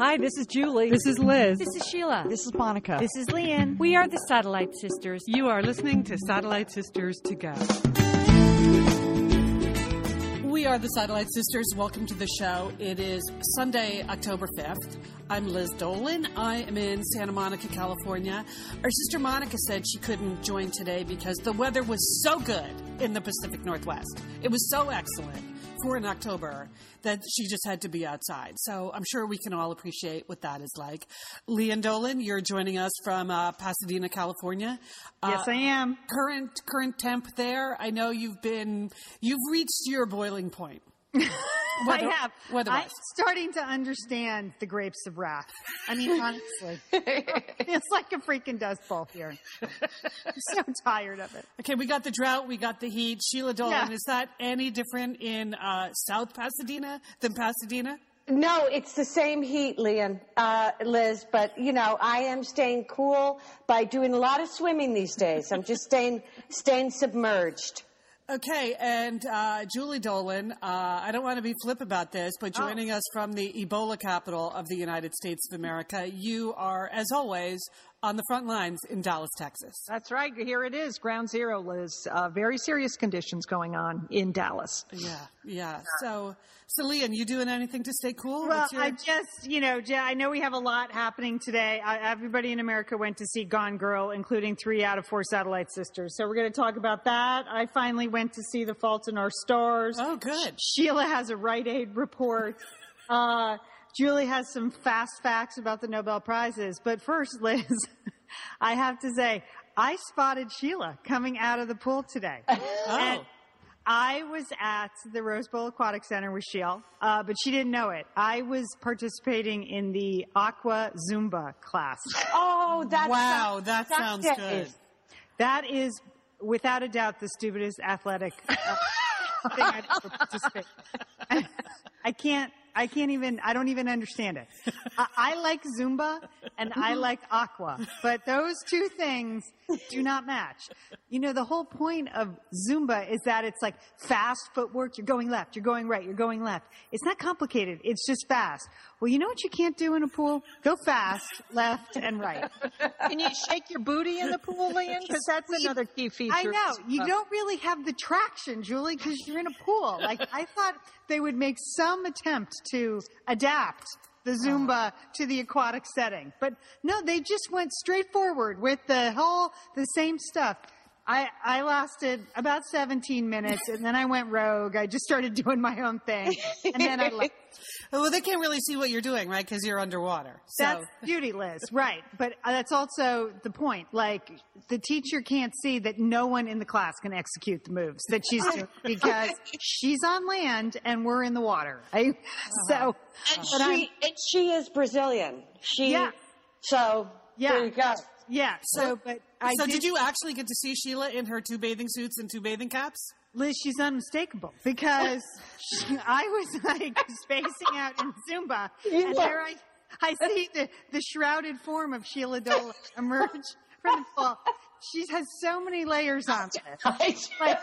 Hi, this is Julie. This is Liz. This is Sheila. This is Monica. This is Lian. We are the Satellite Sisters. You are listening to Satellite Sisters to Go. We are the Satellite Sisters. Welcome to the show. It is Sunday, October 5th. I'm Liz Dolan. I am in Santa Monica, California. Our sister Monica said she couldn't join today because the weather was so good in the Pacific Northwest. It was so excellent for in October that she just had to be outside. So I'm sure we can all appreciate what that is like. Lian Dolan, you're joining us from uh, Pasadena, California. Yes, uh, I am. Current current temp there. I know you've been you've reached your boiling point. Weather, I have. I'm starting to understand the grapes of wrath. I mean, honestly, it's like a freaking dust bowl here. I'm so tired of it. Okay, we got the drought, we got the heat. Sheila Dolan, yeah. is that any different in uh, South Pasadena than Pasadena? No, it's the same heat, Lian, uh, Liz. But you know, I am staying cool by doing a lot of swimming these days. I'm just staying staying submerged. Okay, and uh, Julie Dolan, uh, I don't want to be flip about this, but oh. joining oh. us from the Ebola capital of the United States of America, you are, as always, on the front lines in Dallas, Texas. That's right. Here it is, ground zero, Liz. Uh, very serious conditions going on in Dallas. Yeah, yeah. So, so Lian, you doing anything to stay cool? Well, your... I just, you know, I know we have a lot happening today. I, everybody in America went to see Gone Girl, including three out of four Satellite Sisters. So we're going to talk about that. I finally went to see The Fault in Our Stars. Oh, good. Sheila has a Rite Aid report. Uh, Julie has some fast facts about the Nobel Prizes. But first, Liz, I have to say, I spotted Sheila coming out of the pool today. Oh. And I was at the Rose Bowl Aquatic Center with Sheila, uh, but she didn't know it. I was participating in the Aqua Zumba class. Oh, that wow, sounds, that sounds good. That is, without a doubt, the stupidest athletic uh, thing I've ever participated. I can't I can't even, I don't even understand it. I, I like Zumba and I like Aqua, but those two things do not match. You know, the whole point of Zumba is that it's like fast footwork. You're going left, you're going right, you're going left. It's not complicated. It's just fast. Well, you know what you can't do in a pool? Go fast, left and right. Can you shake your booty in the pool, Lian? Because that's another key feature. I know. You don't really have the traction, Julie, because you're in a pool. Like, I thought they would make some attempt to adapt the Zumba to the aquatic setting. But no, they just went straight forward with the whole, the same stuff. I, I lasted about 17 minutes and then I went rogue. I just started doing my own thing and then I left. well, they can't really see what you're doing, right? Because you're underwater. So. That's beauty, Liz. Right. But uh, that's also the point. Like the teacher can't see that no one in the class can execute the moves that she's doing because she's on land and we're in the water. I, so, and she, and she is Brazilian. She, yeah. So yeah. there you go. Yeah. So, but I so did, did you actually get to see Sheila in her two bathing suits and two bathing caps? Liz, she's unmistakable because she, I was like spacing out in Zumba, and there I, I see the, the shrouded form of Sheila Dole emerge from the pool. She has so many layers on it. Like,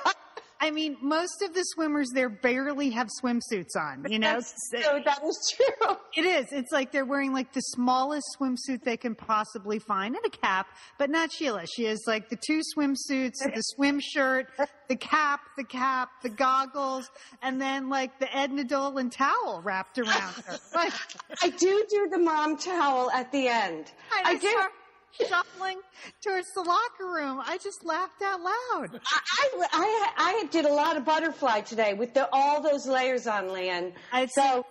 I mean, most of the swimmers there barely have swimsuits on, you know? So that is true. It is. It's like they're wearing like the smallest swimsuit they can possibly find and a cap, but not Sheila. She has like the two swimsuits, the swim shirt, the cap, the cap, the goggles, and then like the Edna Dolan towel wrapped around her. Like, I do do the mom towel at the end. I, I do shuffling towards the locker room. I just laughed out loud. I, I, I did a lot of butterfly today with the, all those layers on, Lian. It's, so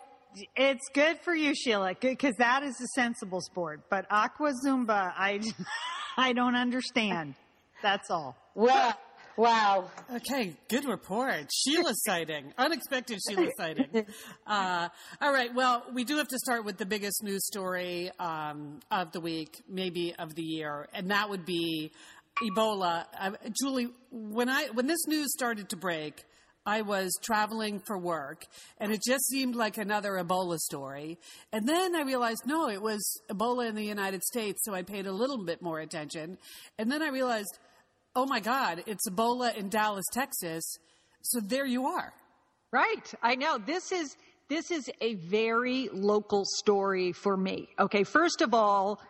it's good for you, Sheila, because that is a sensible sport. But aqua zumba, I, I don't understand. That's all. Well, Wow. Okay, good report. Sheila sighting. Unexpected Sheila sighting. Uh, all right, well, we do have to start with the biggest news story um, of the week, maybe of the year, and that would be Ebola, uh, Julie, when I when this news started to break, I was traveling for work, and it just seemed like another Ebola story. And then I realized, no, it was Ebola in the United States, so I paid a little bit more attention. And then I realized, oh my God, it's Ebola in Dallas, Texas. So there you are. Right. I know. This is this is a very local story for me. Okay, first of all,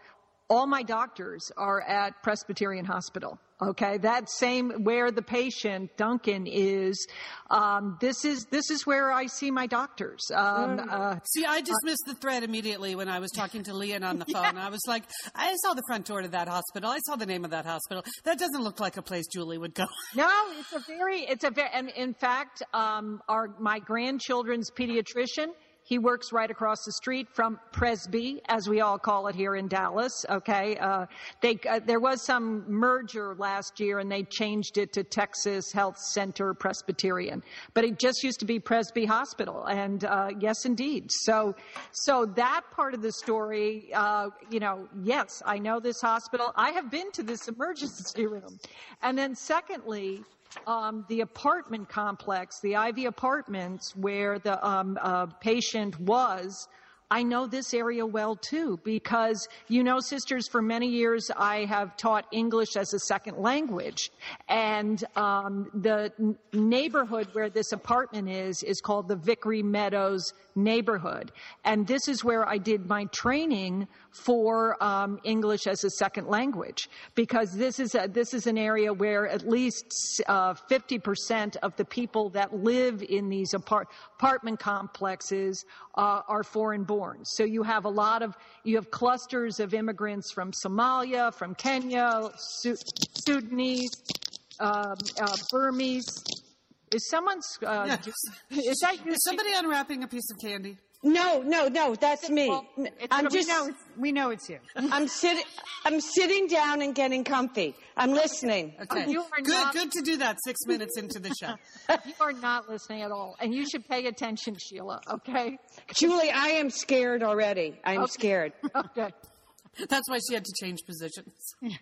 all my doctors are at Presbyterian Hospital. Okay, that same where the patient Duncan is. Um, this is this is where I see my doctors. Um, uh, See, I dismissed the threat immediately when I was talking to Lian on the phone. I was like, I saw the front door to that hospital. I saw the name of that hospital. That doesn't look like a place Julie would go. No, it's a very, it's a very, and in fact, um, our, my grandchildren's pediatrician, he works right across the street from Presby, as we all call it here in Dallas. Okay, uh, they uh, there was some merger last year, and they changed it to Texas Health Center Presbyterian, but it just used to be Presby Hospital. And uh, yes, indeed. So, so that part of the story, uh, you know, yes, I know this hospital. I have been to this emergency room, and then secondly um, the apartment complex, the Ivy Apartments, where the um, uh, patient was. I know this area well too because, you know, sisters, for many years I have taught English as a second language. And um, the n- neighborhood where this apartment is is called the Vickery Meadows neighborhood. And this is where I did my training for um, English as a second language because this is a, this is an area where at least uh, 50% of the people that live in these apart- apartment complexes uh, are foreign born. So you have a lot of you have clusters of immigrants from Somalia, from Kenya, Su- Sudanese, um, uh, Burmese. Is someone's uh, is that you? Is somebody unwrapping a piece of candy? No, no, no, that's me. Well, I'm just, We know it's, we know it's you. I'm sitting, I'm sitting down and getting comfy. I'm listening. Okay. You are good, not- good to do that six minutes into the show. You are not listening at all, and you should pay attention, Sheila. Okay. Julie, I am scared already. I'm Okay. scared. Okay. That's why she had to change positions.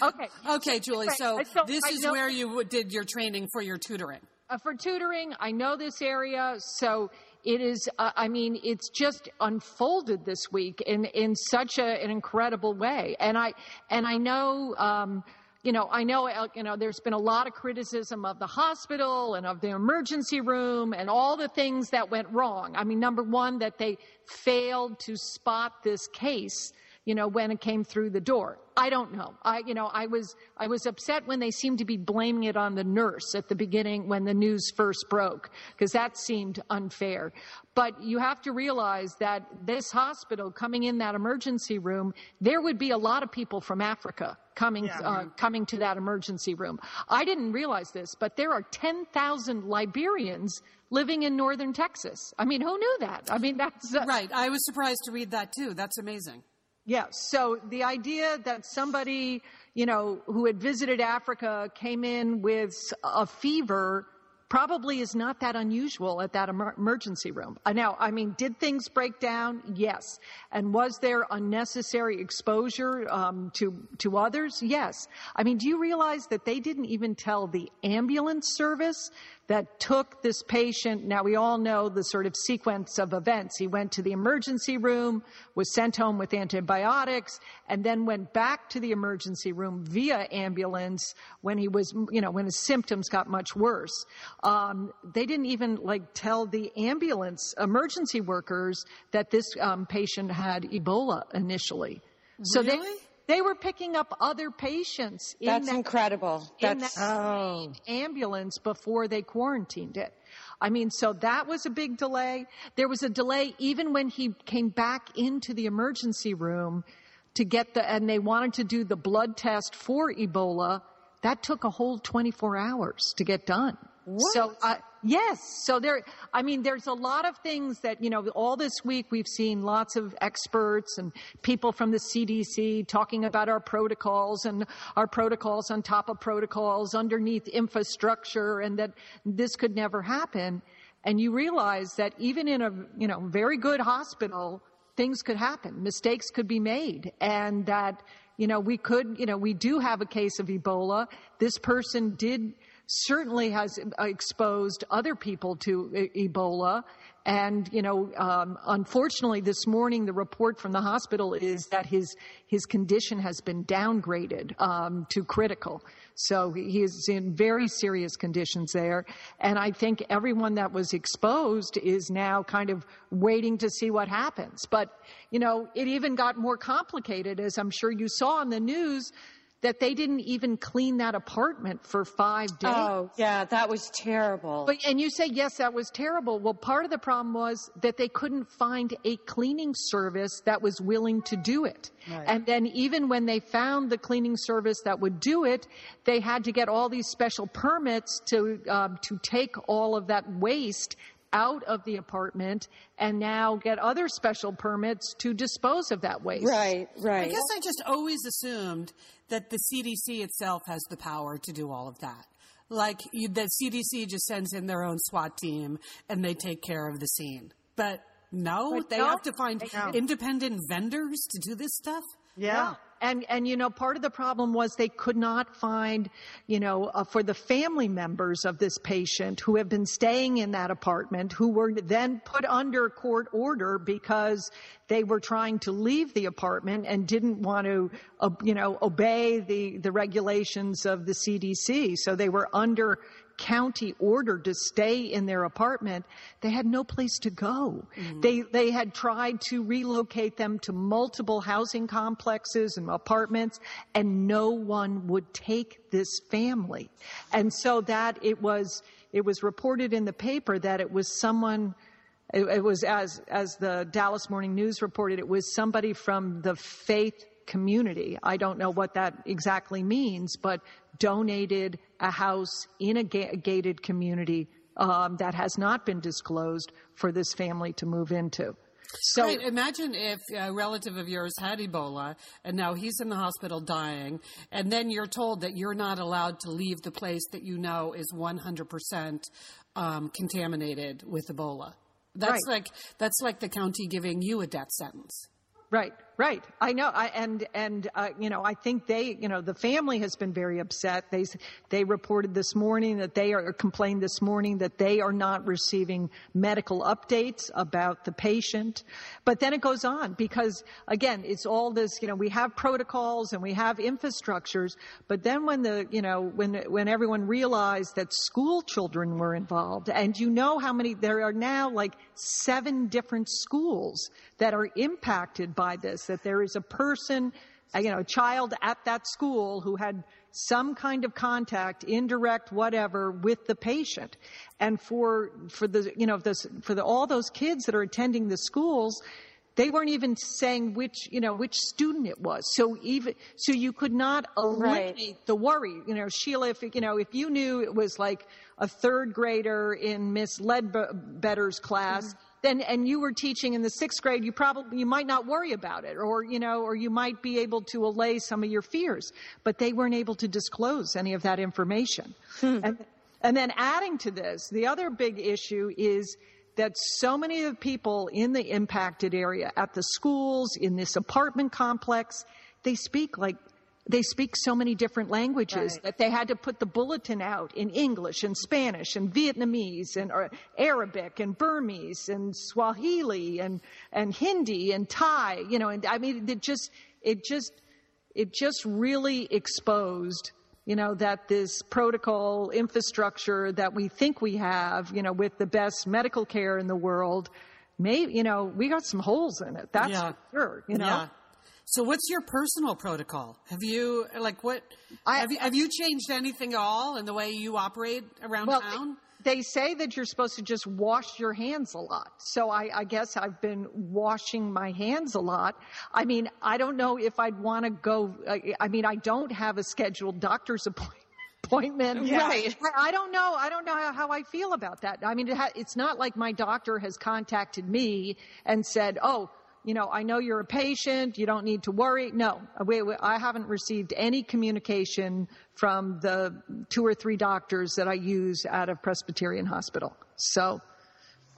Okay. Okay, Julie. So so this I is know- where you did your training for your tutoring. Uh, for tutoring, I know this area, so it is. Uh, I mean, it's just unfolded this week in in such a, an incredible way, and I and I know. Um, you know, I know, uh, you know, there's been a lot of criticism of the hospital and of the emergency room and all the things that went wrong. I mean, number one, that they failed to spot this case, you know, when it came through the door. I don't know. I, you know, I was, I was upset when they seemed to be blaming it on the nurse at the beginning when the news first broke, because that seemed unfair. But you have to realize that this hospital coming in that emergency room, there would be a lot of people from Africa coming, uh, coming to that emergency room. I didn't realize this, but there are 10,000 Liberians living in northern Texas. I mean, who knew that? I mean, that's, uh, Right. I was surprised to read that too. That's amazing. Yeah. So the idea that somebody, you know, who had visited Africa came in with a fever probably is not that unusual at that emergency room. Uh, Now, I mean, did things break down? Yes. And was there unnecessary exposure um, to to others? Yes. I mean, do you realize that they didn't even tell the ambulance service that took this patient. Now we all know the sort of sequence of events. He went to the emergency room, was sent home with antibiotics, and then went back to the emergency room via ambulance when he was, you know, when his symptoms got much worse. Um, they didn't even like tell the ambulance emergency workers that this um, patient had Ebola initially. So Really? they were picking up other patients in That's that incredible. in That's that ambulance before they quarantined it. I mean, so that was a big delay. There was a delay even when he came back into the emergency room to get the, and they wanted to do the blood test for Ebola. That took a whole 24 hours to get done. So, uh, yes. So there, I mean, there's a lot of things that, you know, all this week we've seen lots of experts and people from the CDC talking about our protocols and our protocols on top of protocols underneath infrastructure and that this could never happen. And you realize that even in a, you know, very good hospital, things could happen. Mistakes could be made and that, you know, we could, you know, we do have a case of Ebola. This person did certainly has exposed other people to e- Ebola. And, you know, um, unfortunately this morning the report from the hospital is that his, his condition has been downgraded, um, to critical. So he is in very serious conditions there. And I think everyone that was exposed is now kind of waiting to see what happens. But, you know, it even got more complicated as I'm sure you saw in the news that they didn't even clean that apartment for five days. Oh, yeah, that was terrible. But, and you say, yes, that was terrible. Well, part of the problem was that they couldn't find a cleaning service that was willing to do it. Right. And then even when they found the cleaning service that would do it, they had to get all these special permits to, um, to take all of that waste out of the apartment and now get other special permits to dispose of that waste. right, right. I guess I just always assumed that the CDC itself has the power to do all of that. Like you, the CDC just sends in their own SWAT team and they take care of the scene. But no, But they no, have to find independent vendors to do this stuff. Yeah. And, and, you know, part of the problem was they could not find, you know, uh, for the family members of this patient who have been staying in that apartment, who were then put under court order because they were trying to leave the apartment and didn't want to, uh, you know, obey the, the regulations of the CDC. So they were under county order to stay in their apartment, they had no place to go. Mm-hmm. They, they had tried to relocate them to multiple housing complexes and apartments and no one would take this family. And so that it was, it was reported in the paper that it was someone it, it was as as the Dallas Morning News reported, it was somebody from the faith community. I don't know what that exactly means, but donated a house in a, ga- gated community um, that has not been disclosed for this family to move into. So Right. Imagine if a relative of yours had Ebola and now he's in the hospital dying, and then you're told that you're not allowed to leave the place that you know is 100% um, contaminated with Ebola. That's Right. like that's like the county giving you a death sentence. Right, right. I know. I, and and uh, you know, I think they, you know, the family has been very upset. They they reported this morning that they are complained this morning that they are not receiving medical updates about the patient. But then it goes on because again, it's all this. You know, we have protocols and we have infrastructures, but then when the you know when when everyone realized that school children were involved, and you know how many there are now like seven different schools that are impacted by this, that there is a person, uh, you know, a child at that school who had some kind of contact, indirect, whatever, with the patient. And for, for the, you know, this, for the, all those kids that are attending the schools, they weren't even saying which, you know, which student it was. So even, so you could not eliminate the worry. You know, Sheila, if, you know, if you knew it was like a third grader in Miss Ledbetter's class, then, and you were teaching in the sixth grade, you probably, you might not worry about it, or, you know, or you might be able to allay some of your fears. But they weren't able to disclose any of that information. Hmm. And, and then adding to this, the other big issue is that so many of the people in the impacted area, at the schools, in this apartment complex, they speak like they speak so many different languages Right. that they had to put the bulletin out in English and Spanish and Vietnamese and Arabic and Burmese and Swahili and and Hindi and Thai. You know, and I mean, it just it just it just really exposed you know that this protocol infrastructure that we think we have you know with the best medical care in the world maybe you know we got some holes in it that's Yeah. for sure you know Yeah. So what's your personal protocol? Have you like what I- have you have you changed anything at all in the way you operate around well town? they say that you're supposed to just wash your hands a lot so I, I guess i've been washing my hands a lot i mean i don't know if i'd want to go I, I mean i don't have a scheduled doctor's appointment appointment. Right. I, I don't know. I don't know how, how I feel about that. I mean, it ha- it's not like my doctor has contacted me and said, "Oh, you know, I know you're a patient. You don't need to worry." No, we, we, I haven't received any communication from the two or three doctors that I use out of Presbyterian Hospital. So,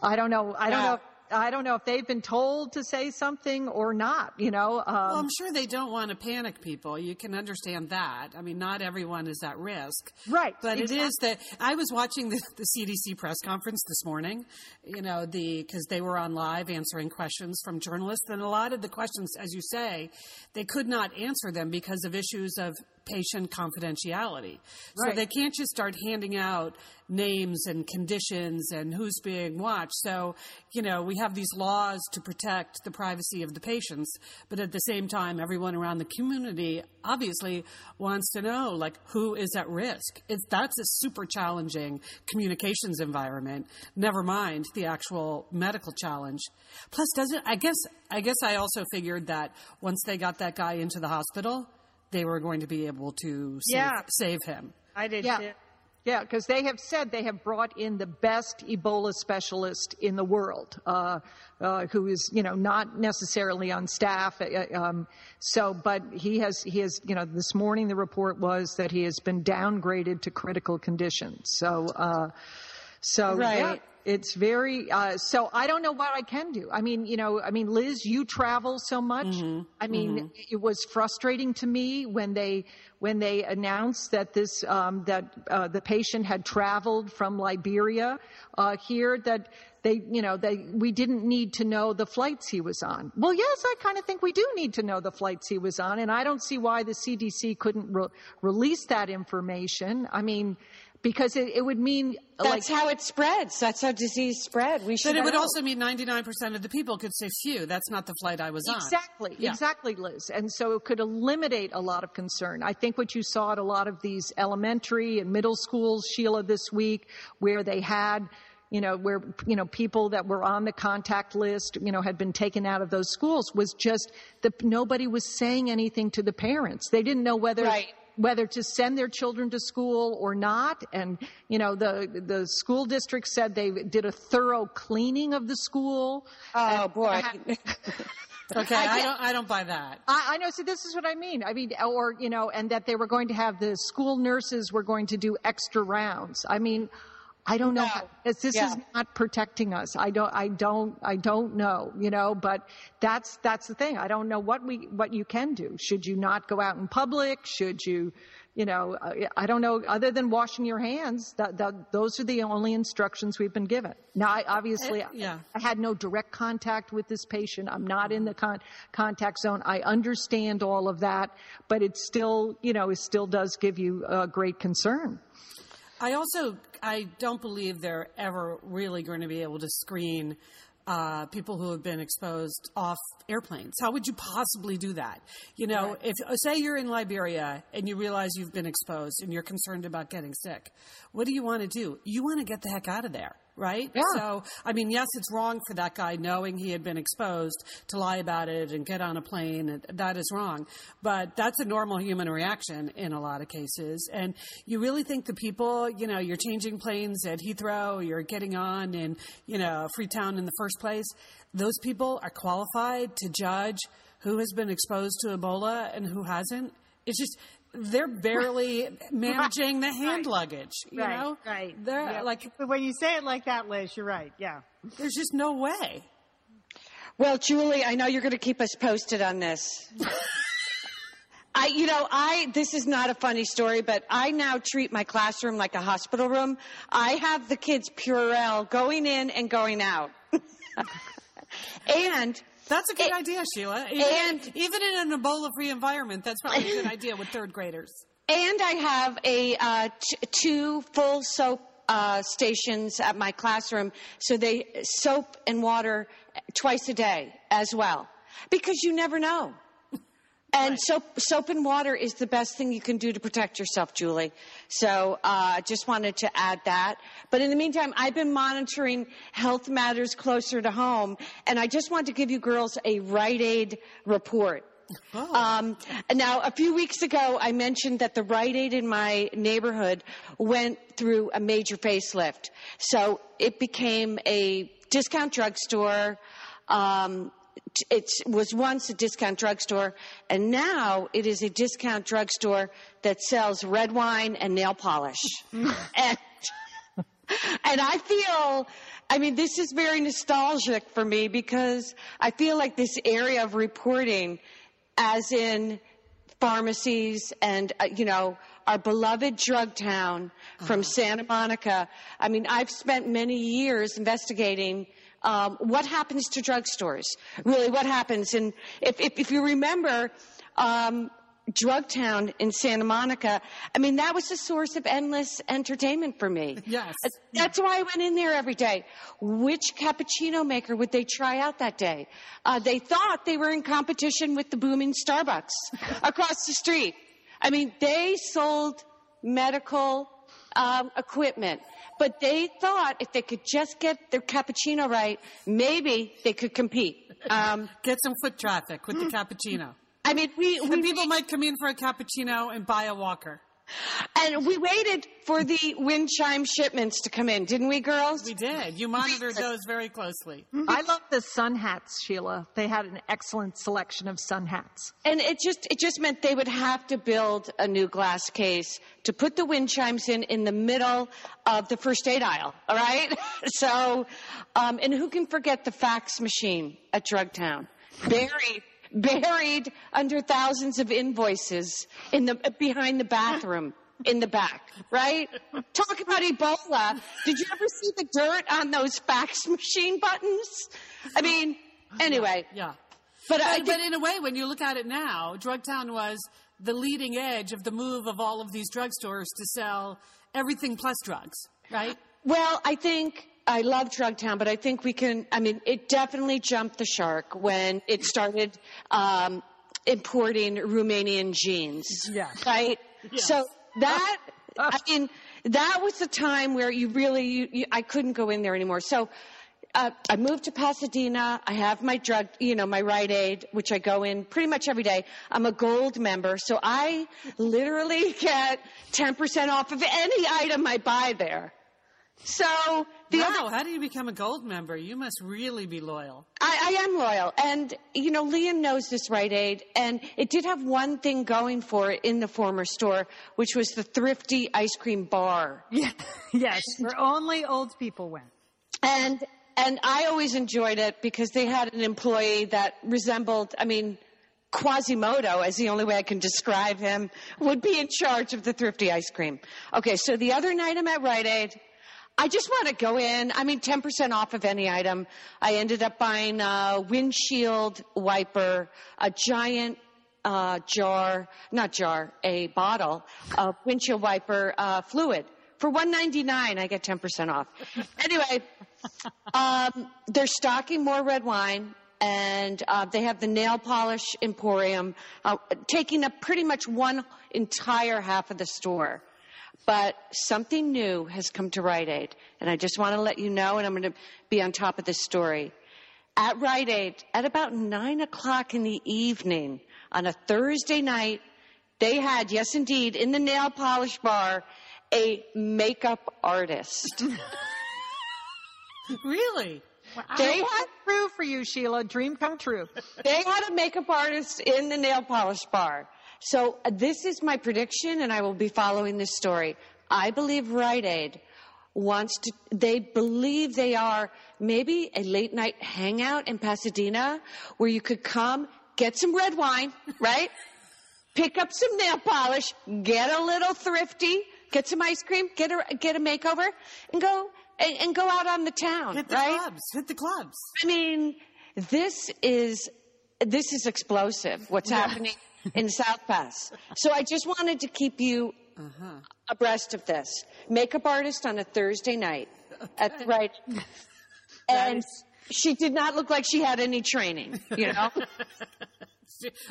I don't know. I don't know. I don't know if they've been told to say something or not. You know, um, well, I'm sure they don't want to panic people. You can understand that. I mean, not everyone is at risk, right? But exactly. it is that I was watching the, the CDC press conference this morning. You know, the because they were on live answering questions from journalists, and a lot of the questions, as you say, they could not answer them because of issues of patient confidentiality. Right. So they can't just start handing out names and conditions and who's being watched. So, you know, we have these laws to protect the privacy of the patients, but at the same time, everyone around the community obviously wants to know, like, who is at risk. It's, that's a super challenging communications environment, never mind the actual medical challenge. Plus, doesn't, I guess, I guess I also figured that once they got that guy into the hospital, they were going to be able to save, yeah. save him. I did yeah. too. Yeah, because they have said they have brought in the best Ebola specialist in the world, uh, uh, who is, you know, not necessarily on staff. Uh, um, so, but he has, he has, you know, this morning the report was that he has been downgraded to critical condition. So, uh, so right. yeah, it's very uh, so i don't know what i can do i mean you know i mean liz you travel so much mm-hmm. i mean mm-hmm. it was frustrating to me when they when they announced that this um, that uh, the patient had traveled from liberia uh, here that they you know they we didn't need to know the flights he was on well yes i kind of think we do need to know the flights he was on and i don't see why the cdc couldn't re- release that information i mean because it, it would mean that's like, how it spreads. That's how disease spread. We should. But it would know. also mean 99% of the people could say, "Phew, that's not the flight I was on." Exactly, Yeah. exactly, Liz. And so it could eliminate a lot of concern. I think what you saw at a lot of these elementary and middle schools, Sheila, this week, where they had you know, where, you know, people that were on the contact list, you know, had been taken out of those schools was just that nobody was saying anything to the parents. They didn't know whether Right. Whether to send their children to school or not. And, you know, the, the school district said they did a thorough cleaning of the school. Oh And- boy. Okay, I, don't. I don't buy that. I, I know. So this is what I mean. I mean, or you know, and that they were going to have the school nurses were going to do extra rounds. I mean, I don't know. No. how- This Yeah. is not protecting us. I don't. I don't. I don't know. You know, but that's that's the thing. I don't know what we what you can do. Should you not go out in public? Should you? You know, I don't know. Other than washing your hands, that, that those are the only instructions we've been given. Now, I obviously, Uh, yeah. I had no direct contact with this patient. I'm not in the con- contact zone. I understand all of that, but it still, you know, it still does give you uh, great concern. I also I don't believe they're ever really going to be able to screen uh, people who have been exposed off airplanes. How would you possibly do that? You know, if say you're in Liberia and you realize you've been exposed and you're concerned about getting sick, what do you want to do? You want to get the heck out of there. Right? Yeah. So, I mean, yes, it's wrong for that guy knowing he had been exposed to lie about it and get on a plane. and That is wrong. But that's a normal human reaction in a lot of cases. And you really think the people, you know, you're changing planes at Heathrow, you're getting on in, you know, Freetown in the first place, those people are qualified to judge who has been exposed to Ebola and who hasn't? It's just, they're barely managing the hand luggage, you right, know? right. They're Yeah. like, But when you say it like that, Liz, you're right. Yeah. there's just no way. Well, Julie, I know you're going to keep us posted on this. I, you know, I, this is not a funny story, but I now treat my classroom like a hospital room. I have the kids Purell going in and going out. and That's a good It- idea, Sheila. Even, and- even in an Ebola-free environment, that's probably a good idea with third graders. And I have a uh, t- two full soap uh, stations at my classroom, so they soap and water twice a day as well, because you never know. And soap, soap and water is the best thing you can do to protect yourself, Julie. So, uh, just wanted to add that. But in the meantime, I've been monitoring health matters closer to home, and I just want to give you girls a Rite Aid report. Um, now, a few weeks ago, I mentioned that the Rite Aid in my neighborhood went through a major facelift. So it became a discount drugstore. Um, it was once a discount drugstore, and now it is a discount drugstore that sells red wine and nail polish. and and I feel, I mean, this is very nostalgic for me because I feel like this area of reporting, as in pharmacies and, uh, you know, our beloved drug town from Santa Monica. I mean, I've spent many years investigating um, what happens to drugstores. Really, what happens? And if, if, if you remember, um, Drug Town in Santa Monica. I mean, that was a source of endless entertainment for me. Yes. That's why I went in there every day. Which cappuccino maker would they try out that day? Uh, they thought they were in competition with the booming Starbucks across the street. I mean, they sold medical um, equipment, but they thought if they could just get their cappuccino right, maybe they could compete. Um, Get some foot traffic with the cappuccino. I mean, we, we people might come in for a cappuccino and buy a walker. And we waited for the wind chime shipments to come in, didn't we, girls? We did. You monitored those very closely. I love the sun hats, Sheila. They had an excellent selection of sun hats. And it just it just meant they would have to build a new glass case to put the wind chimes in in the middle of the first aid aisle. All right. so, um, and who can forget the fax machine at Drugtown, buried buried under thousands of invoices in the behind the bathroom. In the back, right? Talk about Ebola. Did you ever see the dirt on those fax machine buttons? I mean, anyway. Yeah. But, I But, but in a way, when you look at it now, Drugtown was the leading edge of the move of all of these drugstores to sell everything plus drugs, right? Well, I think I love Drugtown, but I think we can. I mean, it definitely jumped the shark when it started um, importing Romanian jeans. Yes. Right. Yes. So that I mean, that was the time where you really you, you, I couldn't go in there anymore. So. Uh, I moved to Pasadena. I have my drug, you know, my Rite Aid, which I go in pretty much every day. I'm a gold member, so I literally get 10% off of any item I buy there. So the wow, other, how do you become a gold member? You must really be loyal. I, I am loyal, and you know, Lian knows this Rite Aid, and it did have one thing going for it in the former store, which was the thrifty ice cream bar. Yeah. yes. Where only old people went. And and I always enjoyed it because they had an employee that resembled, I mean, Quasimodo, as the only way I can describe him, would be in charge of the thrifty ice cream. Okay, so the other night I'm at Rite Aid. I just want to go in. I mean, 10% off of any item. I ended up buying a windshield wiper, a giant uh, jar, not jar, a bottle of windshield wiper uh, fluid. For 199 I get 10% off. Anyway, um, they're stocking more red wine, and uh, they have the nail polish emporium uh, taking up pretty much one entire half of the store. But something new has come to Rite Aid, and I just want to let you know, and I'm going to be on top of this story. At Rite Aid, at about nine o'clock in the evening on a Thursday night, they had, yes indeed, in the nail polish bar, a makeup artist. Really? They had True for you, Sheila. Dream come true. they had a makeup artist in the nail polish bar. So uh, this is my prediction, and I will be following this story. I believe Rite Aid wants to, they believe they are maybe a late night hangout in Pasadena where you could come, get some red wine, right? Pick up some nail polish, get a little thrifty, get some ice cream, get a, get a makeover, and go, and, and go out on the town, Hit the right? clubs. Hit the clubs. I mean, this is this is explosive. What's happening in South Pas? So I just wanted to keep you uh-huh. abreast of this. Makeup artist on a Thursday night, at, the right? And she did not look like she had any training. You know,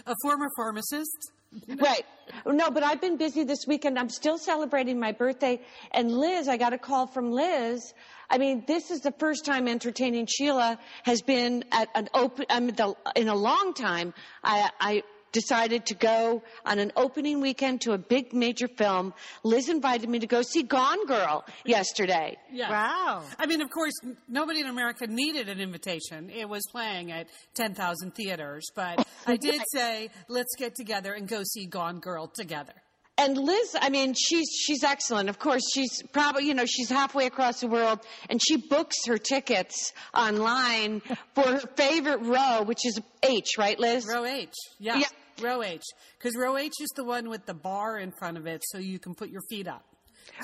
A former pharmacist. right? No, but I've been busy this weekend. I'm still celebrating my birthday. And Liz, I got a call from Liz. I mean, this is the first time entertaining Sheila has been at an open, I mean, the, in a long time. I, I decided to go on an opening weekend to a big major film. Liz invited me to go see Gone Girl yesterday. Yeah. Wow. I mean, of course, nobody in America needed an invitation. It was playing at 10,000 theaters. But I did say, let's get together and go see Gone Girl together. and Liz, I mean, she's she's excellent. Of course, she's probably you know she's halfway across the world, and she books her tickets online for her favorite row, which is H, right, Liz? Row H. Yeah. Yeah. Row H. Because row H is the one with the bar in front of it so you can put your feet up.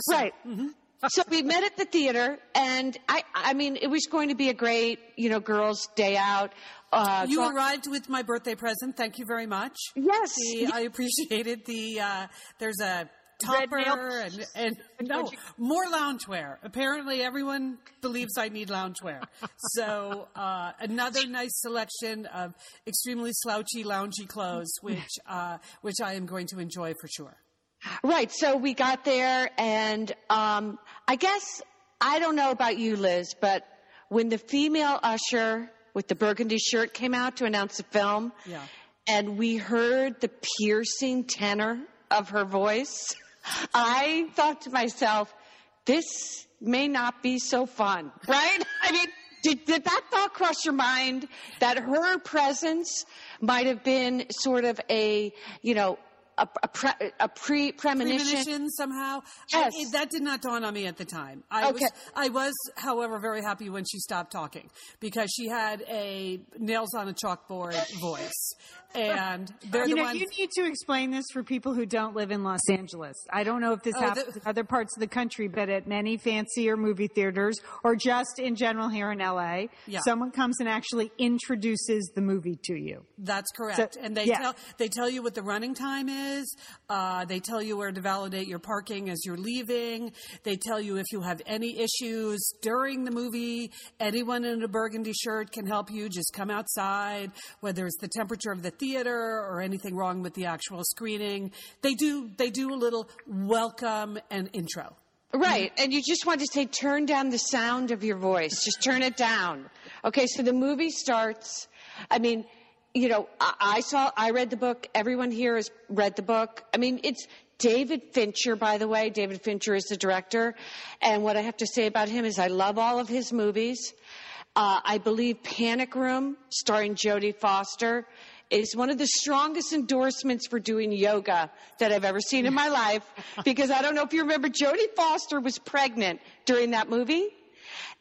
right. so we met at the theater, and I, I mean, it was going to be a great, you know, girls' day out. Uh, You so- arrived with my birthday present. Thank you very much. Yes. The, I appreciated the, uh, there's a topper and, and no, more loungewear. Apparently everyone believes I need loungewear. So, uh, another nice selection of extremely slouchy, loungy clothes, which, uh, which I am going to enjoy for sure. Right. So we got there, and um, I guess I don't know about you, Liz, but when the female usher with the burgundy shirt came out to announce the film, Yeah. and we heard the piercing tenor of her voice, I thought to myself, "This may not be so fun." Right? I mean. Did, did that thought cross your mind that her presence might have been sort of a, you know, a, a, pre, a pre premonition? premonition somehow. Yes. I- it- that did not dawn on me at the time. I Okay. was, I was, however, very happy when she stopped talking because she had a nails on a chalkboard voice, and they're You the know, ones. you need to explain this for people who don't live in Los Angeles. I don't know if this Oh, happens the- in other parts of the country, but at many fancier movie theaters or just in general here in LA, Yeah. someone comes and actually introduces the movie to you. That's correct. So- and they yeah. tell they tell you what the running time is. Uh, they tell you where to validate your parking as you're leaving. They tell you if you have any issues during the movie. Anyone in a burgundy shirt can help you. Just come outside. Whether it's the temperature of the theater or anything wrong with the actual screening, they do they do a little welcome and intro. Right. And you just want to say, turn down the sound of your voice. Just turn it down. Okay. So the movie starts. I mean, you know, I, I saw, I read the book. Everyone here has read the book. I mean, it's David Fincher, by the way. David Fincher is the director. And what I have to say about him is I love all of his movies. Uh, I believe Panic Room, starring Jodie Foster, is one of the strongest endorsements for doing yoga that I've ever seen in my life. Because I don't know if you remember, Jodie Foster was pregnant during that movie,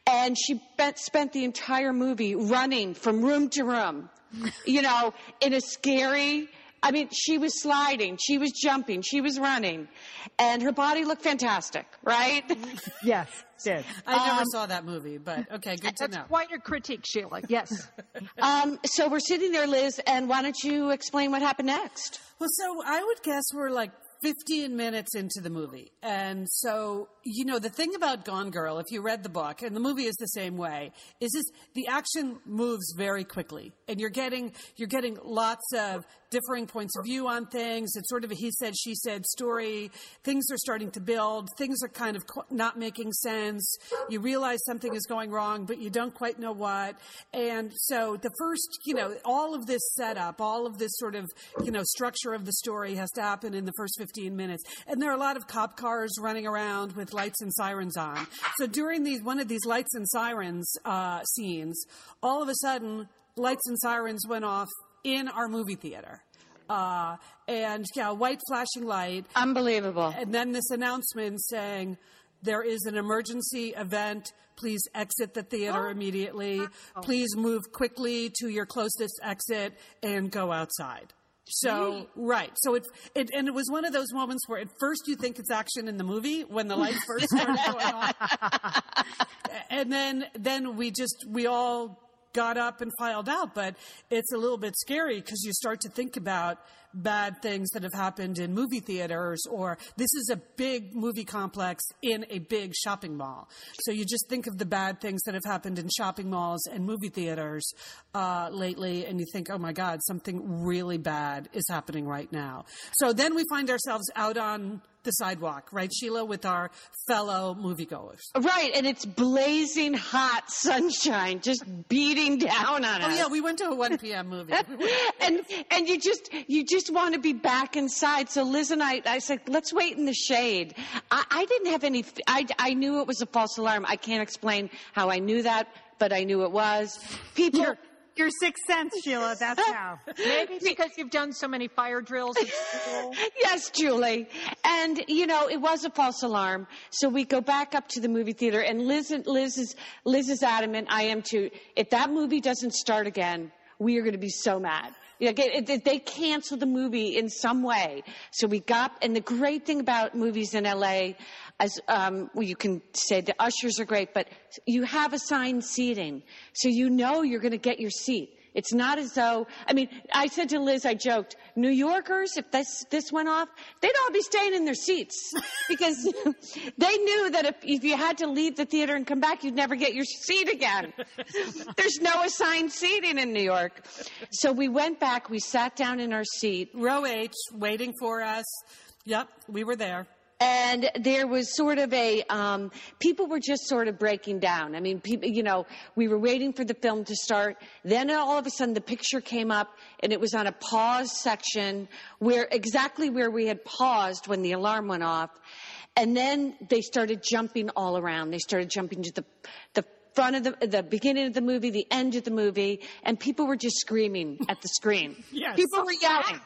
and she spent, spent the entire movie running from room to room, you know, in a scary. I mean, she was sliding, she was jumping, she was running, and her body looked fantastic, right? Yes, did. I never saw that movie, but okay, good to That's know. quite a critique, Sheila. Yes. um, so we're sitting there, Liz, and why don't you explain what happened next? Well, so I would guess we're like 15 minutes into the movie. And so, you know, the thing about Gone Girl, if you read the book, and the movie is the same way, is this the action moves very quickly. And you're getting you're getting lots of differing points of view on things. It's sort of a he said, she said story. Things are starting to build. Things are kind of not making sense. You realize something is going wrong, but you don't quite know what. And so the first, you know, all of this setup, all of this sort of, you know, structure of the story has to happen in the first 15 minutes. And there are a lot of cop cars running around with lights and sirens on. So during these, one of these lights and sirens, uh, scenes, all of a sudden, lights and sirens went off in our movie theater. Uh, and yeah, white flashing light. Unbelievable. And then this announcement saying, there is an emergency event. Please exit the theater immediately. Please move quickly to your closest exit and go outside. So, right. So it, it, and it was one of those moments where at first you think it's action in the movie when the lights first started going on. and then, then we just, we all got up and filed out, but it's a little bit scary because you start to think about bad things that have happened in movie theaters or this is a big movie complex in a big shopping mall. So you just think of the bad things that have happened in shopping malls and movie theaters uh, lately and you think, oh my God, something really bad is happening right now. So then we find ourselves out on the sidewalk, right, Sheila, with our fellow moviegoers. Right, and it's blazing hot sunshine just beating down on Oh us. Oh yeah, we went to a 1 p.m. movie. and and you just you just want to be back inside. So Liz and I, I said, let's wait in the shade. I, I didn't have any. I I knew it was a false alarm. I can't explain how I knew that, but I knew it was. People. Your sixth sense, Sheila. That's how. Maybe because you've done so many fire drills at school. yes, Julie. And, you know, it was a false alarm. So we go back up to the movie theater and Liz, Liz is, Liz is adamant. I am too. If that movie doesn't start again, we are going to be so mad. Know, it- it- they canceled the movie in some way. So we got, and the great thing about movies in LA, as um, well, you can say the ushers are great, but you have assigned seating, so you know you're going to get your seat. It's not as though, I mean, I said to Liz, I joked, New Yorkers, if this, this went off, they'd all be staying in their seats because they knew that if, if you had to leave the theater and come back, you'd never get your seat again. There's no assigned seating in New York. So we went back, we sat down in our seat, Row H, waiting for us. Yep, we were there. And there was sort of a um, people were just sort of breaking down. I mean people you know we were waiting for the film to start. Then all of a sudden the picture came up and it was on a pause section where exactly where we had paused when the alarm went off. And then they started jumping all around. They started jumping to the the front of the the beginning of the movie the end of the movie and people were just screaming at the screen. Yes. people were yelling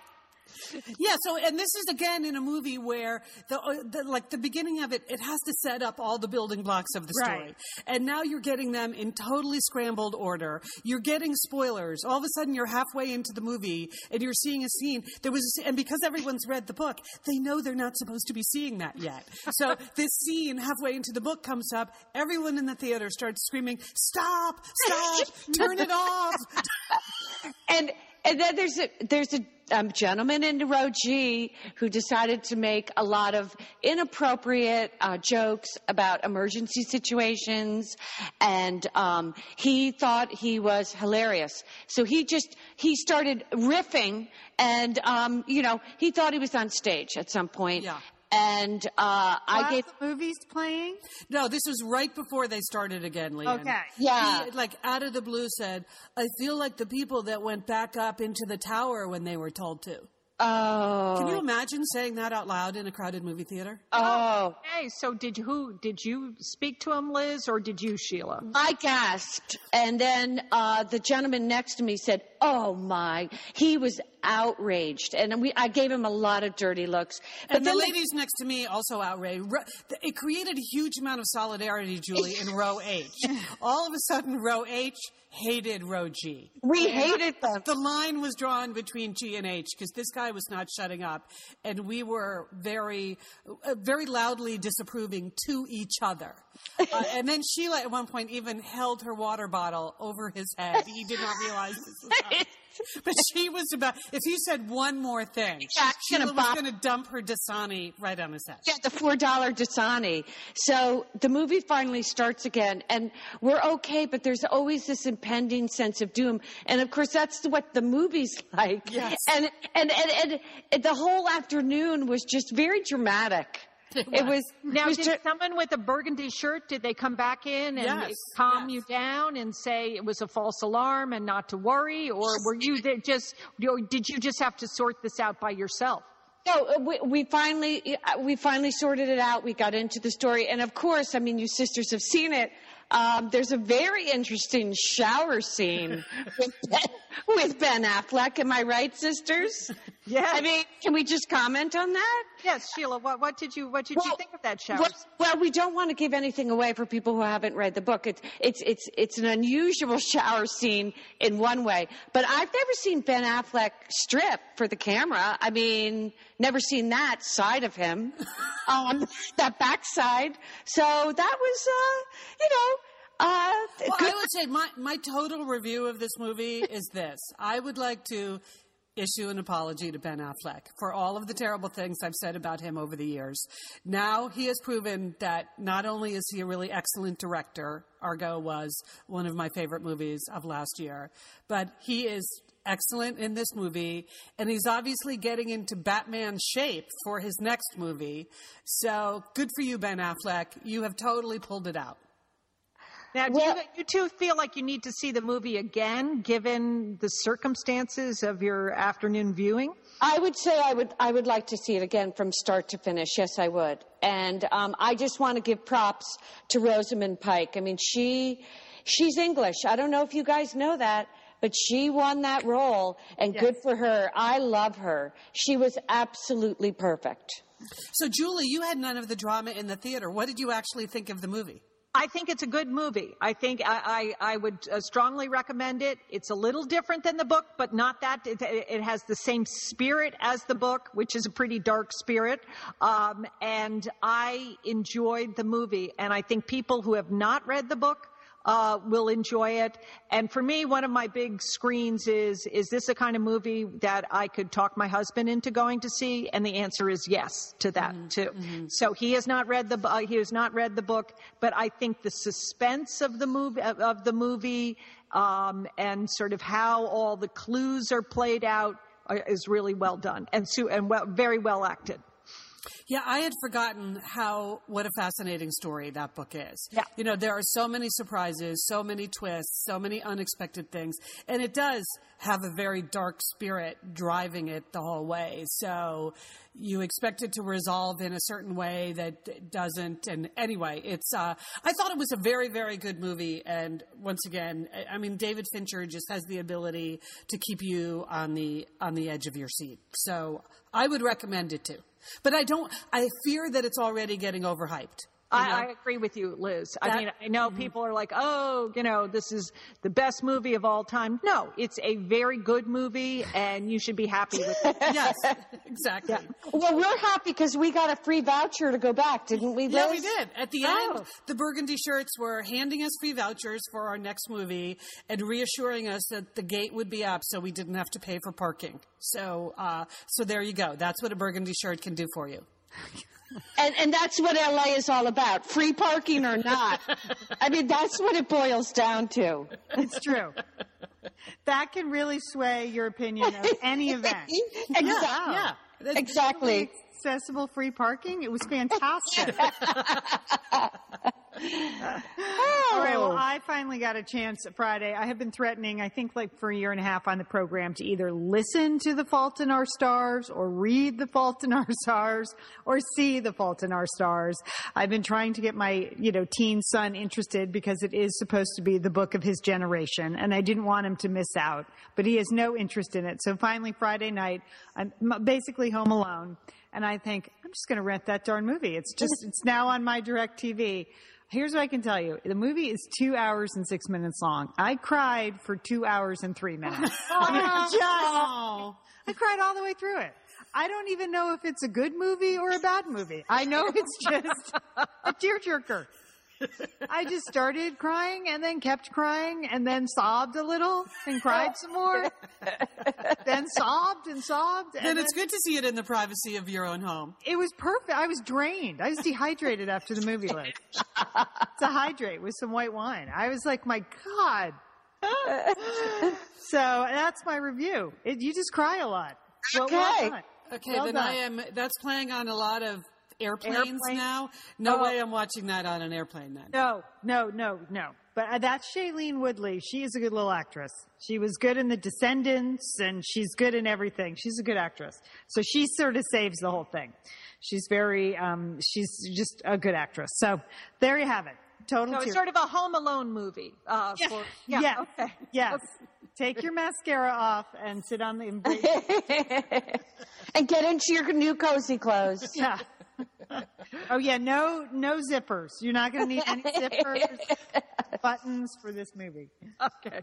Yeah, so and this is again in a movie where the, uh, the like the beginning of it, it has to set up all the building blocks of the story, Right. and now you're getting them in totally scrambled order. You're getting spoilers. All of a sudden, you're halfway into the movie and you're seeing a scene. There was, a, scene- and because everyone's read the book, they know they're not supposed to be seeing that yet. So this scene halfway into the book comes up. Everyone in the theater starts screaming, "Stop! Stop! Turn it off!" and and then there's a there's a um, gentleman in row G who decided to make a lot of inappropriate uh, jokes about emergency situations, and um, he thought he was hilarious. So he just he started riffing, and um, you know he thought he was on stage at some point. Yeah. And uh, I gave the movie's playing. No, this was right before they started again, Lian. Okay. Yeah. He, like, out of the blue said, I feel like the people that went back up into the tower when they were told to. Oh Can you imagine saying that out loud in a crowded movie theater? oh Hey, so did you, who did you speak to him, Liz, or did you, Sheila? I gasped, and then uh, the gentleman next to me said, "Oh my!" He was outraged, and we I gave him a lot of dirty looks. But And the then ladies next to me also outraged. Ro- It created a huge amount of solidarity, Julie, in row H. All of a sudden, row H hated row G. we hated them. The line was drawn between G and H because this guy was not shutting up, and we were very, uh, very loudly disapproving to each other. Uh, and then Sheila, at one point, even held her water bottle over his head. He did not realize this. But she was about. If you said one more thing, Yeah, Sheila gonna was going to dump her Dasani right on his head. Yeah, the four dollar Dasani. So the movie finally starts again, and we're okay, but there's always this impending sense of doom, and of course that's what the movie's like. Yes. And and and, and, and the whole afternoon was just very dramatic. It was. Now, it was did someone with a burgundy shirt, did they come back in and Yes, calm yes. you down and say it was a false alarm and not to worry? Or were you there just, did you just have to sort this out by yourself? No, uh, we, we finally uh, we finally sorted it out. We got into the story, and of course, I mean, you sisters have seen it. Um, there's a very interesting shower scene with with Ben Affleck. Am I right, sisters? Yes. I mean, can we just comment on that? Yes, Sheila, what, what did you, what did you think of that shower? Well, well, we don't want to give anything away for people who haven't read the book. It's it's it's it's an unusual shower scene in one way, but I've never seen Ben Affleck strip for the camera. I mean, never seen that side of him, um, that backside. So that was, uh, you know. Uh, Well, I would say my, my total review of this movie is this. I would like to issue an apology to Ben Affleck for all of the terrible things I've said about him over the years. Now he has proven that not only is he a really excellent director, Argo was one of my favorite movies of last year, but he is excellent in this movie and he's obviously getting into Batman shape for his next movie. So good for you, Ben Affleck. You have totally pulled it out. Now, do Well- you, you two feel like you need to see the movie again, given the circumstances of your afternoon viewing? I would say I would I would like to see it again from start to finish. Yes, I would. And um, I just want to give props to Rosamund Pike. I mean, she she's English. I don't know if you guys know that, but she won that role, and good for her. I love her. She was absolutely perfect. So, Julie, you had none of the drama in the theater. What did you actually think of the movie? I think it's a good movie. I think I, I, I would uh, strongly recommend it. It's a little different than the book, but not that. It, it has the same spirit as the book, which is a pretty dark spirit. Um, and I enjoyed the movie. And I think people who have not read the book uh, will enjoy it. And for me, one of my big screens is, is this a kind of movie that I could talk my husband into going to see? And the answer is yes to that Mm-hmm. too. So he has not read the, uh, he has not read the book, but I think the suspense of the movie, of, of the movie, um, and sort of how all the clues are played out uh, is really well done and, su- and well, very well acted. Yeah, I had forgotten how what a fascinating story that book is. Yeah. You know, there are so many surprises, so many twists, so many unexpected things, and it does have a very dark spirit driving it the whole way. So you expect it to resolve in a certain way that doesn't. And anyway, it's uh, I thought it was a very very good movie. And once again, I- mean, David Fincher just has the ability to keep you on the on the edge of your seat. So I would recommend it too. But I don't. I fear that it's already getting overhyped. I, I agree with you, Liz. I mean, I know people are like, oh, you know, this is the best movie of all time. No, it's a very good movie, and you should be happy with it. yes, exactly. Well, we're happy because we got a free voucher to go back, didn't we, Liz? Yeah, we did. At the Oh. end, the burgundy shirts were handing us free vouchers for our next movie and reassuring us that the gate would be up so we didn't have to pay for parking. So, uh, so there you go. That's what a burgundy shirt can do for you. And, and that's what LA is all about. Free parking or not. I mean, that's what it boils down to. It's true. that can really sway your opinion of any event. Exactly. Yeah. That's- Exactly. Accessible free parking. It was fantastic. All right. Well, oh, I finally got a chance Friday. I have been threatening, I think, like for a year and a half on the program to either listen to The Fault in Our Stars or read The Fault in Our Stars or see The Fault in Our Stars. I've been trying to get my, you know, teen son interested because it is supposed to be the book of his generation and I didn't want him to miss out, but he has no interest in it. So finally Friday night, I'm basically home alone and I think I'm just going to rent that darn movie. It's just, it's now on my DirecTV. Here's what I can tell you. The movie is two hours and six minutes long. I cried for two hours and three minutes. Just, I cried all the way through it. I don't even know if it's a good movie or a bad movie. I know it's just a tearjerker. I just started crying and then kept crying and then sobbed a little and cried some more. then sobbed and sobbed. And And it's good to see it in the privacy of your own home. it was perfect. I was drained. I was dehydrated after the movie. Like to hydrate with some white wine. I was like, my God. so that's my review. It, you just cry a lot. Well, well Okay. Okay, Well then done. I am. That's playing on a lot of airplanes Airplane? now. No Oh. way I'm watching that on an airplane then. No, no, no, no. But uh, that's Shailene Woodley. She is a good little actress. She was good in The Descendants, and she's good in everything. She's a good actress. So she sort of saves the whole thing. She's very, um, she's just a good actress. So there you have it. Total So it's sort of a Home Alone movie. Uh, Yeah. For, yes. yeah. Okay. Yes. Take your mascara off and sit on the embrace. and get into your new cozy clothes. yeah. Oh yeah, no no zippers. You're not going to need any zippers, buttons for this movie. Okay.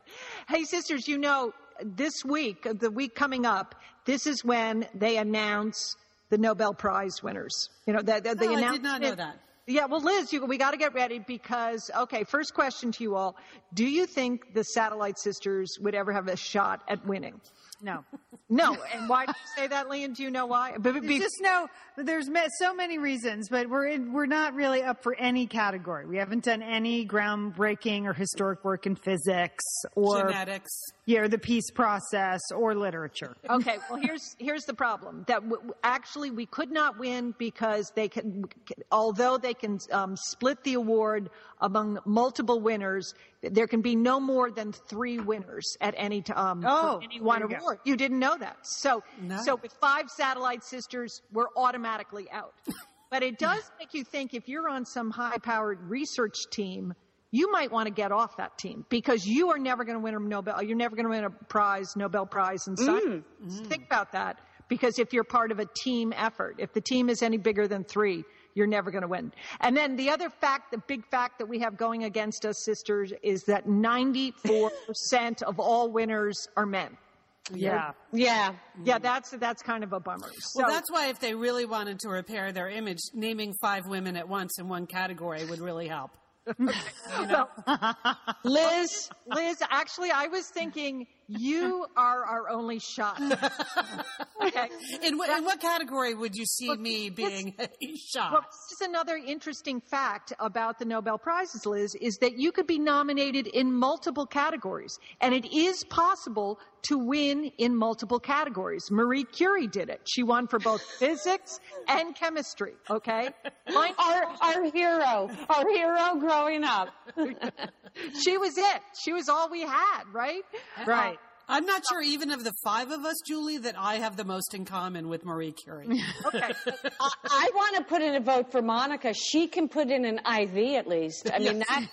Hey, sisters, you know, this week, the week coming up, this is when they announce the Nobel Prize winners. You know, the, the, the Oh, I did not know that. Yeah, well, Liz, you, we got to get ready because, okay, first question to you all. Do you think the Satellite Sisters would ever have a shot at winning? No. No. And why do you say that, Lian? Do you know why? But, There's just no. There's so many reasons, but we're in, we're not really up for any category. We haven't done any groundbreaking or historic work in physics or Genetics. Yeah, or the peace process or literature. okay well here's here's the problem that w- actually we could not win because they can although they can um, split the award among multiple winners there can be no more than three winners at any time um, Oh, any one you go. award you didn't know that so No. so with five satellite sisters we're automatically out but it does make you think if you're on some high powered research team you might want to get off that team because you are never going to win a Nobel. You're never going to win a prize, Nobel Prize in science. Mm. Think about that because if you're part of a team effort, if the team is any bigger than three, you're never going to win. And then the other fact, the big fact that we have going against us, sisters, is that 94% of all winners are men. Yeah. Yeah. Yeah, mm. that's that's kind of a bummer. So, Well, that's why if they really wanted to repair their image, naming five women at once in one category would really help. Liz, Liz, actually, I was thinking you are our only shot. okay. In, what in what category would you see me being a shot? Well, this is another interesting fact about the Nobel Prizes, Liz, is that you could be nominated in multiple categories, and it is possible to win in multiple categories. Marie Curie did it. She won for both physics and chemistry, okay? Mine- our, our hero, our hero growing up. she was it. She was all we had, right? Right. Uh, I'm not sure even of the five of us, Julie, that I have the most in common with Marie Curie. Okay. I, I want to put in a vote for Monica. She can put in an IV at least. I mean, that,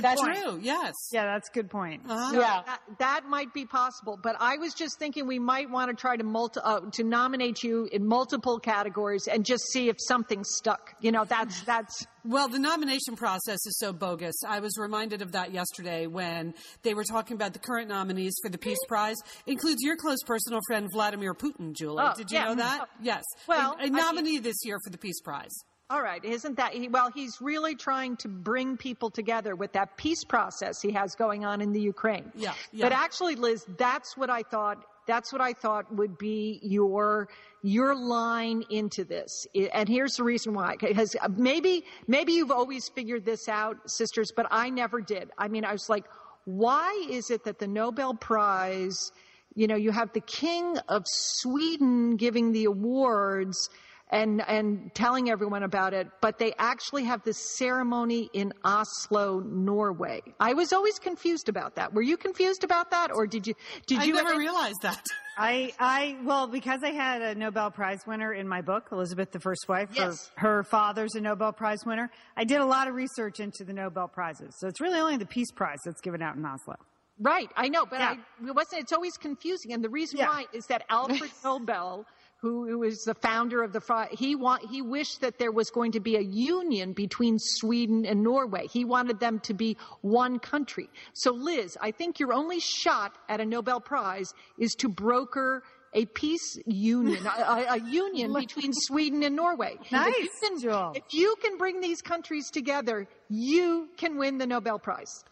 that's True, yes. Yeah, that's a good point. Uh-huh. Yeah. That, that might be possible, but I was just thinking we might want to try to multi, uh, to nominate you in multiple categories and just see if something stuck. You know, that's that's Well, the nomination process is so bogus. I was reminded of that yesterday when they were talking about the current nominees for the Peace Prize. Includes your close personal friend Vladimir Putin, Julie. Oh, Did you yeah. know that? Yes. Well, a, I a mean- nominee this year for the Peace Prize. All right. Isn't that he, well? He's really trying to bring people together with that peace process he has going on in the Ukraine. Yeah, But actually, Liz, that's what I thought. That's what I thought would be your your line into this. And here's the reason why. Because maybe maybe you've always figured this out, sisters, but I never did. I mean, I was like, why is it that the Nobel Prize, you know, you have the king of Sweden giving the awards and and telling everyone about it, but they actually have this ceremony in Oslo, Norway. I was always confused about that. Were you confused about that, or did you did I you never realize that. I, I, well, because I had a Nobel Prize winner in my book, Elizabeth the First Wife, Yes. her, her father's a Nobel Prize winner. I did a lot of research into the Nobel Prizes. So it's really only the Peace Prize that's given out in Oslo. Right, I know, but Yeah. I, it wasn't. It's always confusing, and the reason Yeah. why is that Alfred Nobel, who, who was the founder of the he want he wished that there was going to be a union between Sweden and Norway. He wanted them to be one country. So, Liz, I think your only shot at a Nobel Prize is to broker. A peace union, a, a, union between Sweden and Norway. If you Nice, can- if you can bring these countries together, you can win the Nobel Prize.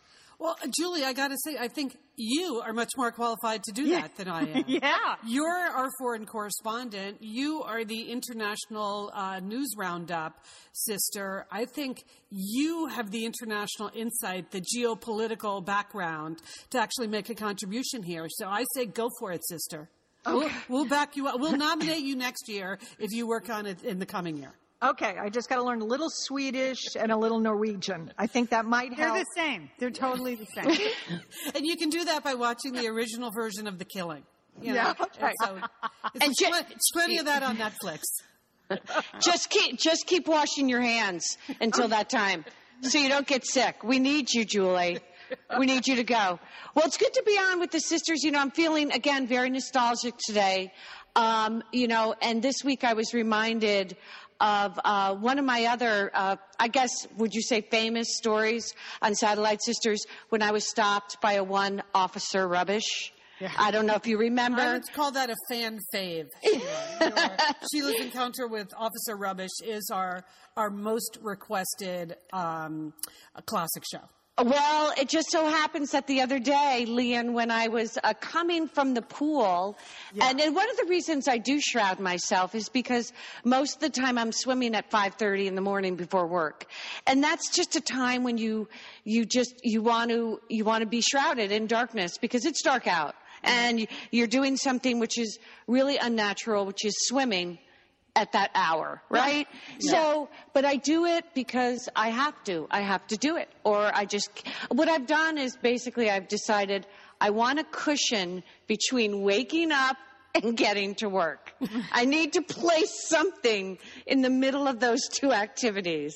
Well, Julie, I got to say, I think you are much more qualified to do that than I am. Yeah. You're our foreign correspondent. You are the international uh, news roundup sister. I think you have the international insight, the geopolitical background to actually make a contribution here. So I say go for it, sister. We'll, we'll back you up. We'll nominate you next year if you work on it in the coming year. Okay, I just got to learn a little Swedish and a little Norwegian. I think that might help. They're the same. They're totally the same. And you can do that by watching the original version of The Killing. You know? Yeah, okay. And so, And ju- pl- plenty of that on Netflix. just keep just keep washing your hands until that time, so you don't get sick. We need you, Julie. We need you to go. Well, it's good to be on with the sisters. You know, I'm feeling again very nostalgic today. Um, you know, and this week I was reminded of uh, one of my other, uh, I guess, would you say, famous stories on Satellite Sisters when I was stopped by a one officer rubbish. I don't know if you remember. I would call that a fan fave. Sheila. Sheila's encounter with Officer Rubbish is our our most requested um, classic show. Well, it just so happens that the other day, Lian, when I was uh, coming from the pool, and, and one of the reasons I do shroud myself is because most of the time I'm swimming at 5:30 in the morning before work, and that's just a time when you you just you want to you want to be shrouded in darkness because it's dark out, and you're doing something which is really unnatural, which is swimming at that hour, right? So, but I do it because I have to. I have to do it. Or I just, what I've done is basically I've decided I want a cushion between waking up and getting to work. I need to place something in the middle of those two activities.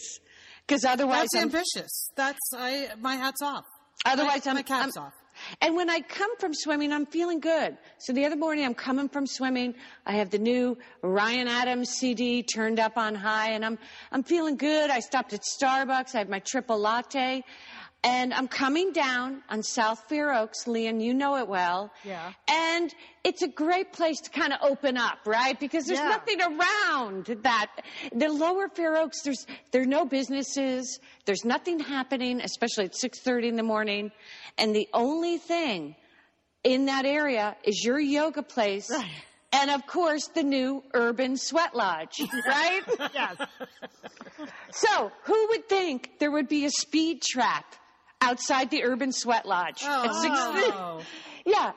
Because otherwise, That's I'm, ambitious. That's I. My hat's off. otherwise my, I'm, my cap's I'm- off. And when I come from swimming, I'm feeling good. So the other morning, I'm coming from swimming. I have the new Ryan Adams CD turned up on high, and I'm I'm feeling good. I stopped at Starbucks. I have my triple latte, and I'm coming down on South Fair Oaks, Lian. You know it well. Yeah. And it's a great place to kind of open up, right? Because there's Yeah. nothing around that. The lower Fair Oaks, there's there are no businesses. There's nothing happening, especially at 6:30 in the morning. And the only thing in that area is your yoga place. And of course, the new Urban Sweat Lodge, right? Yes. so, who would think there would be a speed trap outside the Urban Sweat Lodge oh, at 6:30? Oh. Yeah,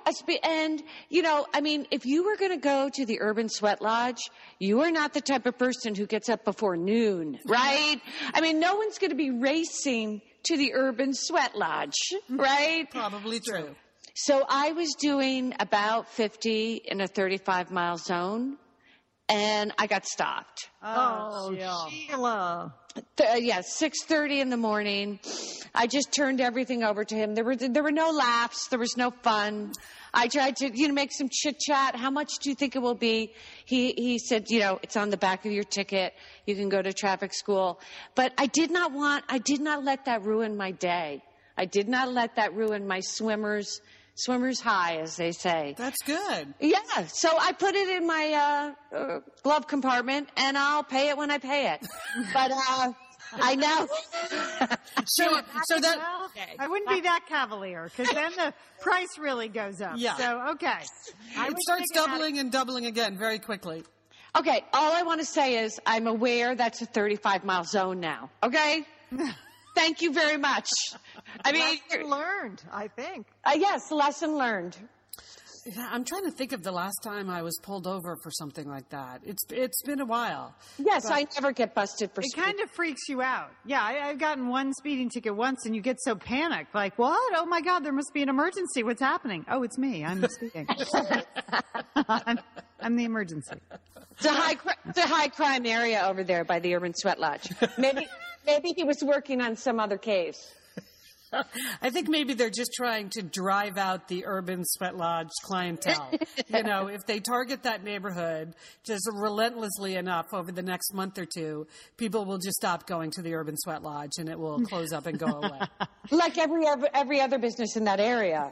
and you know, I mean, if you were going to go to the Urban Sweat Lodge, you are not the type of person who gets up before noon, right? I mean, no one's going to be racing to the Urban Sweat Lodge, right? Probably true. So I was doing about 50 in a 35 mile zone, and I got stopped. Oh, oh Sheila. Uh, yeah, 6:30 in the morning. I just turned everything over to him. There were there were no laughs. There was no fun. I tried to you know make some chit chat. How much do you think it will be? He he said you know it's on the back of your ticket. You can go to traffic school. But I did not want. I did not let that ruin my day. I did not let that ruin my swimmers swimmers high, as they say. That's good. Yeah, so I put it in my uh, uh, glove compartment, and I'll pay it when I pay it. But uh, I know. So, so that okay. I wouldn't be that cavalier because then the price really goes up. Yeah. So okay. I it starts doubling and doubling again very quickly. okay, all I want to say is I'm aware that's a 35 mile zone now. Okay. Thank you very much. I mean, Lesson learned, I think. uh, yes, lesson learned. Yeah, I'm trying to think of the last time I was pulled over for something like that. It's it's been a while. Yes, I never get busted for It speeding. kind of freaks you out. Yeah, I, I've gotten one speeding ticket once, and you get so panicked, like, "What? Oh my God, there must be an emergency. What's happening? Oh, it's me. I'm speeding. I'm, I'm the emergency." It's a high, it's a high crime area over there by the Urban Sweat Lodge. Maybe, maybe he was working on some other case. I think maybe they're just trying to drive out the urban sweat lodge clientele. you know, if they target that neighborhood just relentlessly enough over the next month or two, people will just stop going to the urban sweat lodge and it will close up and go away. Like every other, every other business in that area.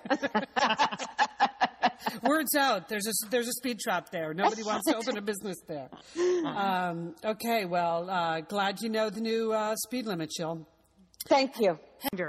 Words out. There's a there's a speed trap there. Nobody wants to open a business there. Um, okay, well, uh, glad you know the new uh, speed limit, Jill. Thank you.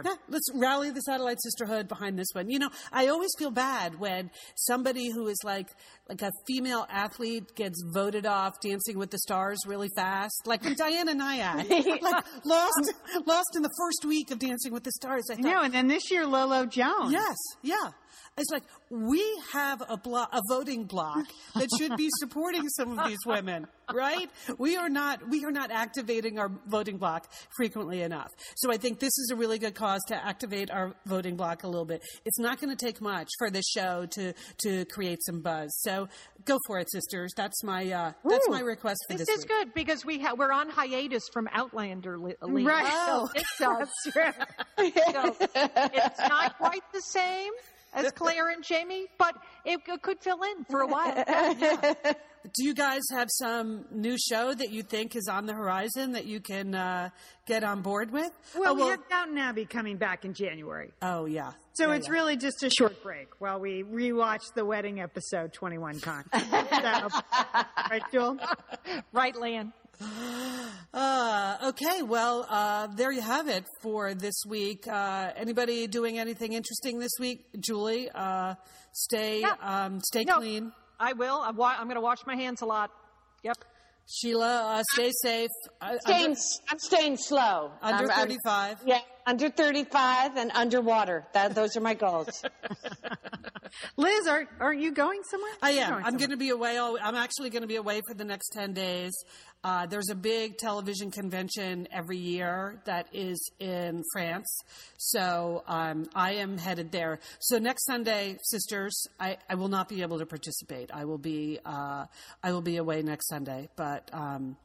Yeah, let's rally the satellite sisterhood behind this one. You know, I always feel bad when somebody who is like like a female athlete gets voted off Dancing with the Stars really fast, like when Diana Nyad like lost lost in the first week of Dancing with the Stars. I thought, know. And then this year, Lolo Jones. Yes, yeah. It's like we have a block, a voting block that should be supporting some of these women, right? We are not, we are not activating our voting block frequently enough. So I think this is a really good cause to activate our voting block a little bit. It's not going to take much for this show to to create some buzz. So go for it, sisters. That's my uh, that's my request for This this, is week. good because we ha- we're on hiatus from Outlander. Lee. Right. So this does. So it's not quite the same as Claire and Jamie, but it, it could fill in for a while. Do you guys have some new show that you think is on the horizon that you can uh, get on board with? Well, oh, we have Downton Abbey coming back in January. oh yeah. So Yeah, it's yeah. really just a short break while we rewatch the wedding episode 21 con. so, right, Jewel? right, Lan? Uh, okay, well, uh, there you have it for this week. Uh, anybody doing anything interesting this week? Julie, uh, stay, Yeah. um, stay No, clean. I will. I'm, wa- I'm going to wash my hands a lot. Yep. Sheila, uh, stay safe. Uh, Staying, under, I'm staying slow. under I'm- I'm- 35. yeah, under 35 and underwater. That, those are my goals. Liz, are, aren't you going somewhere? I am. I'm going to be away. All, I'm actually going to be away for the next 10 days. Uh, there's a big television convention every year that is in France. So um, I am headed there. So next Sunday, sisters, I, I will not be able to participate. I will be, uh, I will be away next Sunday. But, um,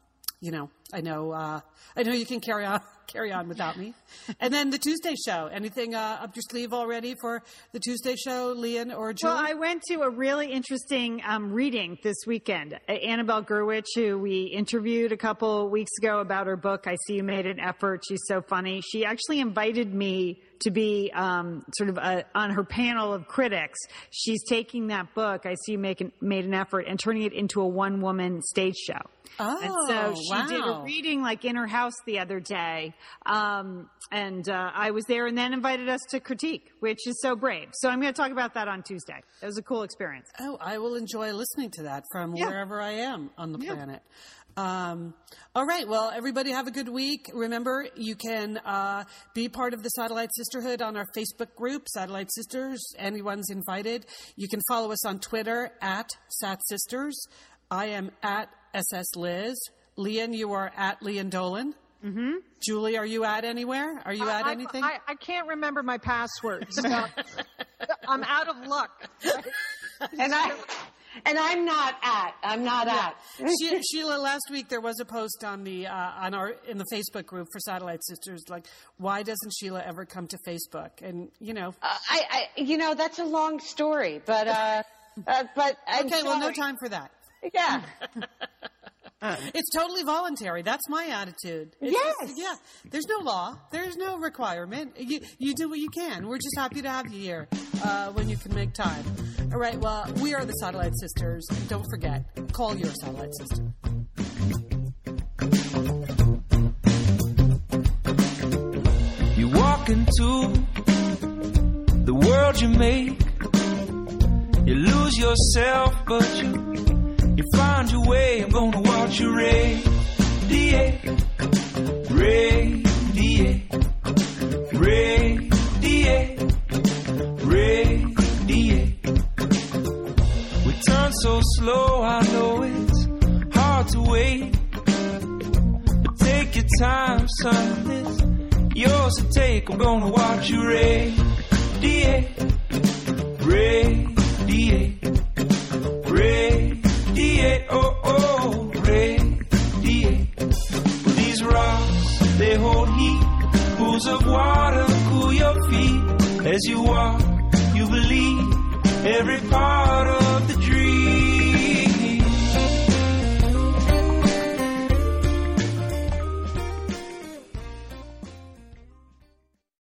you know, I know. Uh, I know you can carry on carry on without me. And then the Tuesday show. Anything uh, up your sleeve already for the Tuesday show, Lian or Julie? Well, I went to a really interesting um, reading this weekend. Annabelle Gurwitch, who we interviewed a couple weeks ago about her book, I See You Made an Effort. She's so funny. She actually invited me to be um, sort of a, on her panel of critics. She's taking that book, I See You Make an, Made an Effort, and turning it into a one woman stage show. Oh, and so she wow. did a reading like in her house the other day. Um, and uh, I was there and then invited us to critique, which is so brave. So I'm going to talk about that on Tuesday. It was a cool experience. Oh, I will enjoy listening to that from Yeah. wherever I am on the Yeah. planet. Um, all right. Well, everybody have a good week. Remember, you can uh, be part of the Satellite Sisterhood on our Facebook group, Satellite Sisters. Anyone's invited. You can follow us on Twitter at Sat Sisters. I am at SS Liz. Lian, you are at Lian Dolan. Mm-hmm. Julie, are you at anywhere? Are you at I, anything? I, I can't remember my passwords. So I'm out of luck. And I, and I'm not at. I'm not at. She- Sheila, last week there was a post on the uh, on our in the Facebook group for Satellite Sisters, like why doesn't Sheila ever come to Facebook? And you know, Uh, I, I, you know, that's a long story, but, uh, uh but I'm okay, well, no time for that. Yeah. It's totally voluntary. That's my attitude. It's Yes. just- yeah. There's no law. There's no requirement. You you do what you can. We're just happy to have you here uh, when you can make time. All right. Well, we are the Satellite Sisters. Don't forget, call your Satellite Sister. You walk into the world you make. You lose yourself, but you you find your way. I'm gonna watch you radiate, radiate, radiate, radiate. We turn so slow, I know it's hard to wait. But take your time, son. This yours to take. I'm gonna watch you radiate, radiate. Oh oh, radiate. These rocks they hold heat. Pools of water cool your feet as you walk. You believe every part.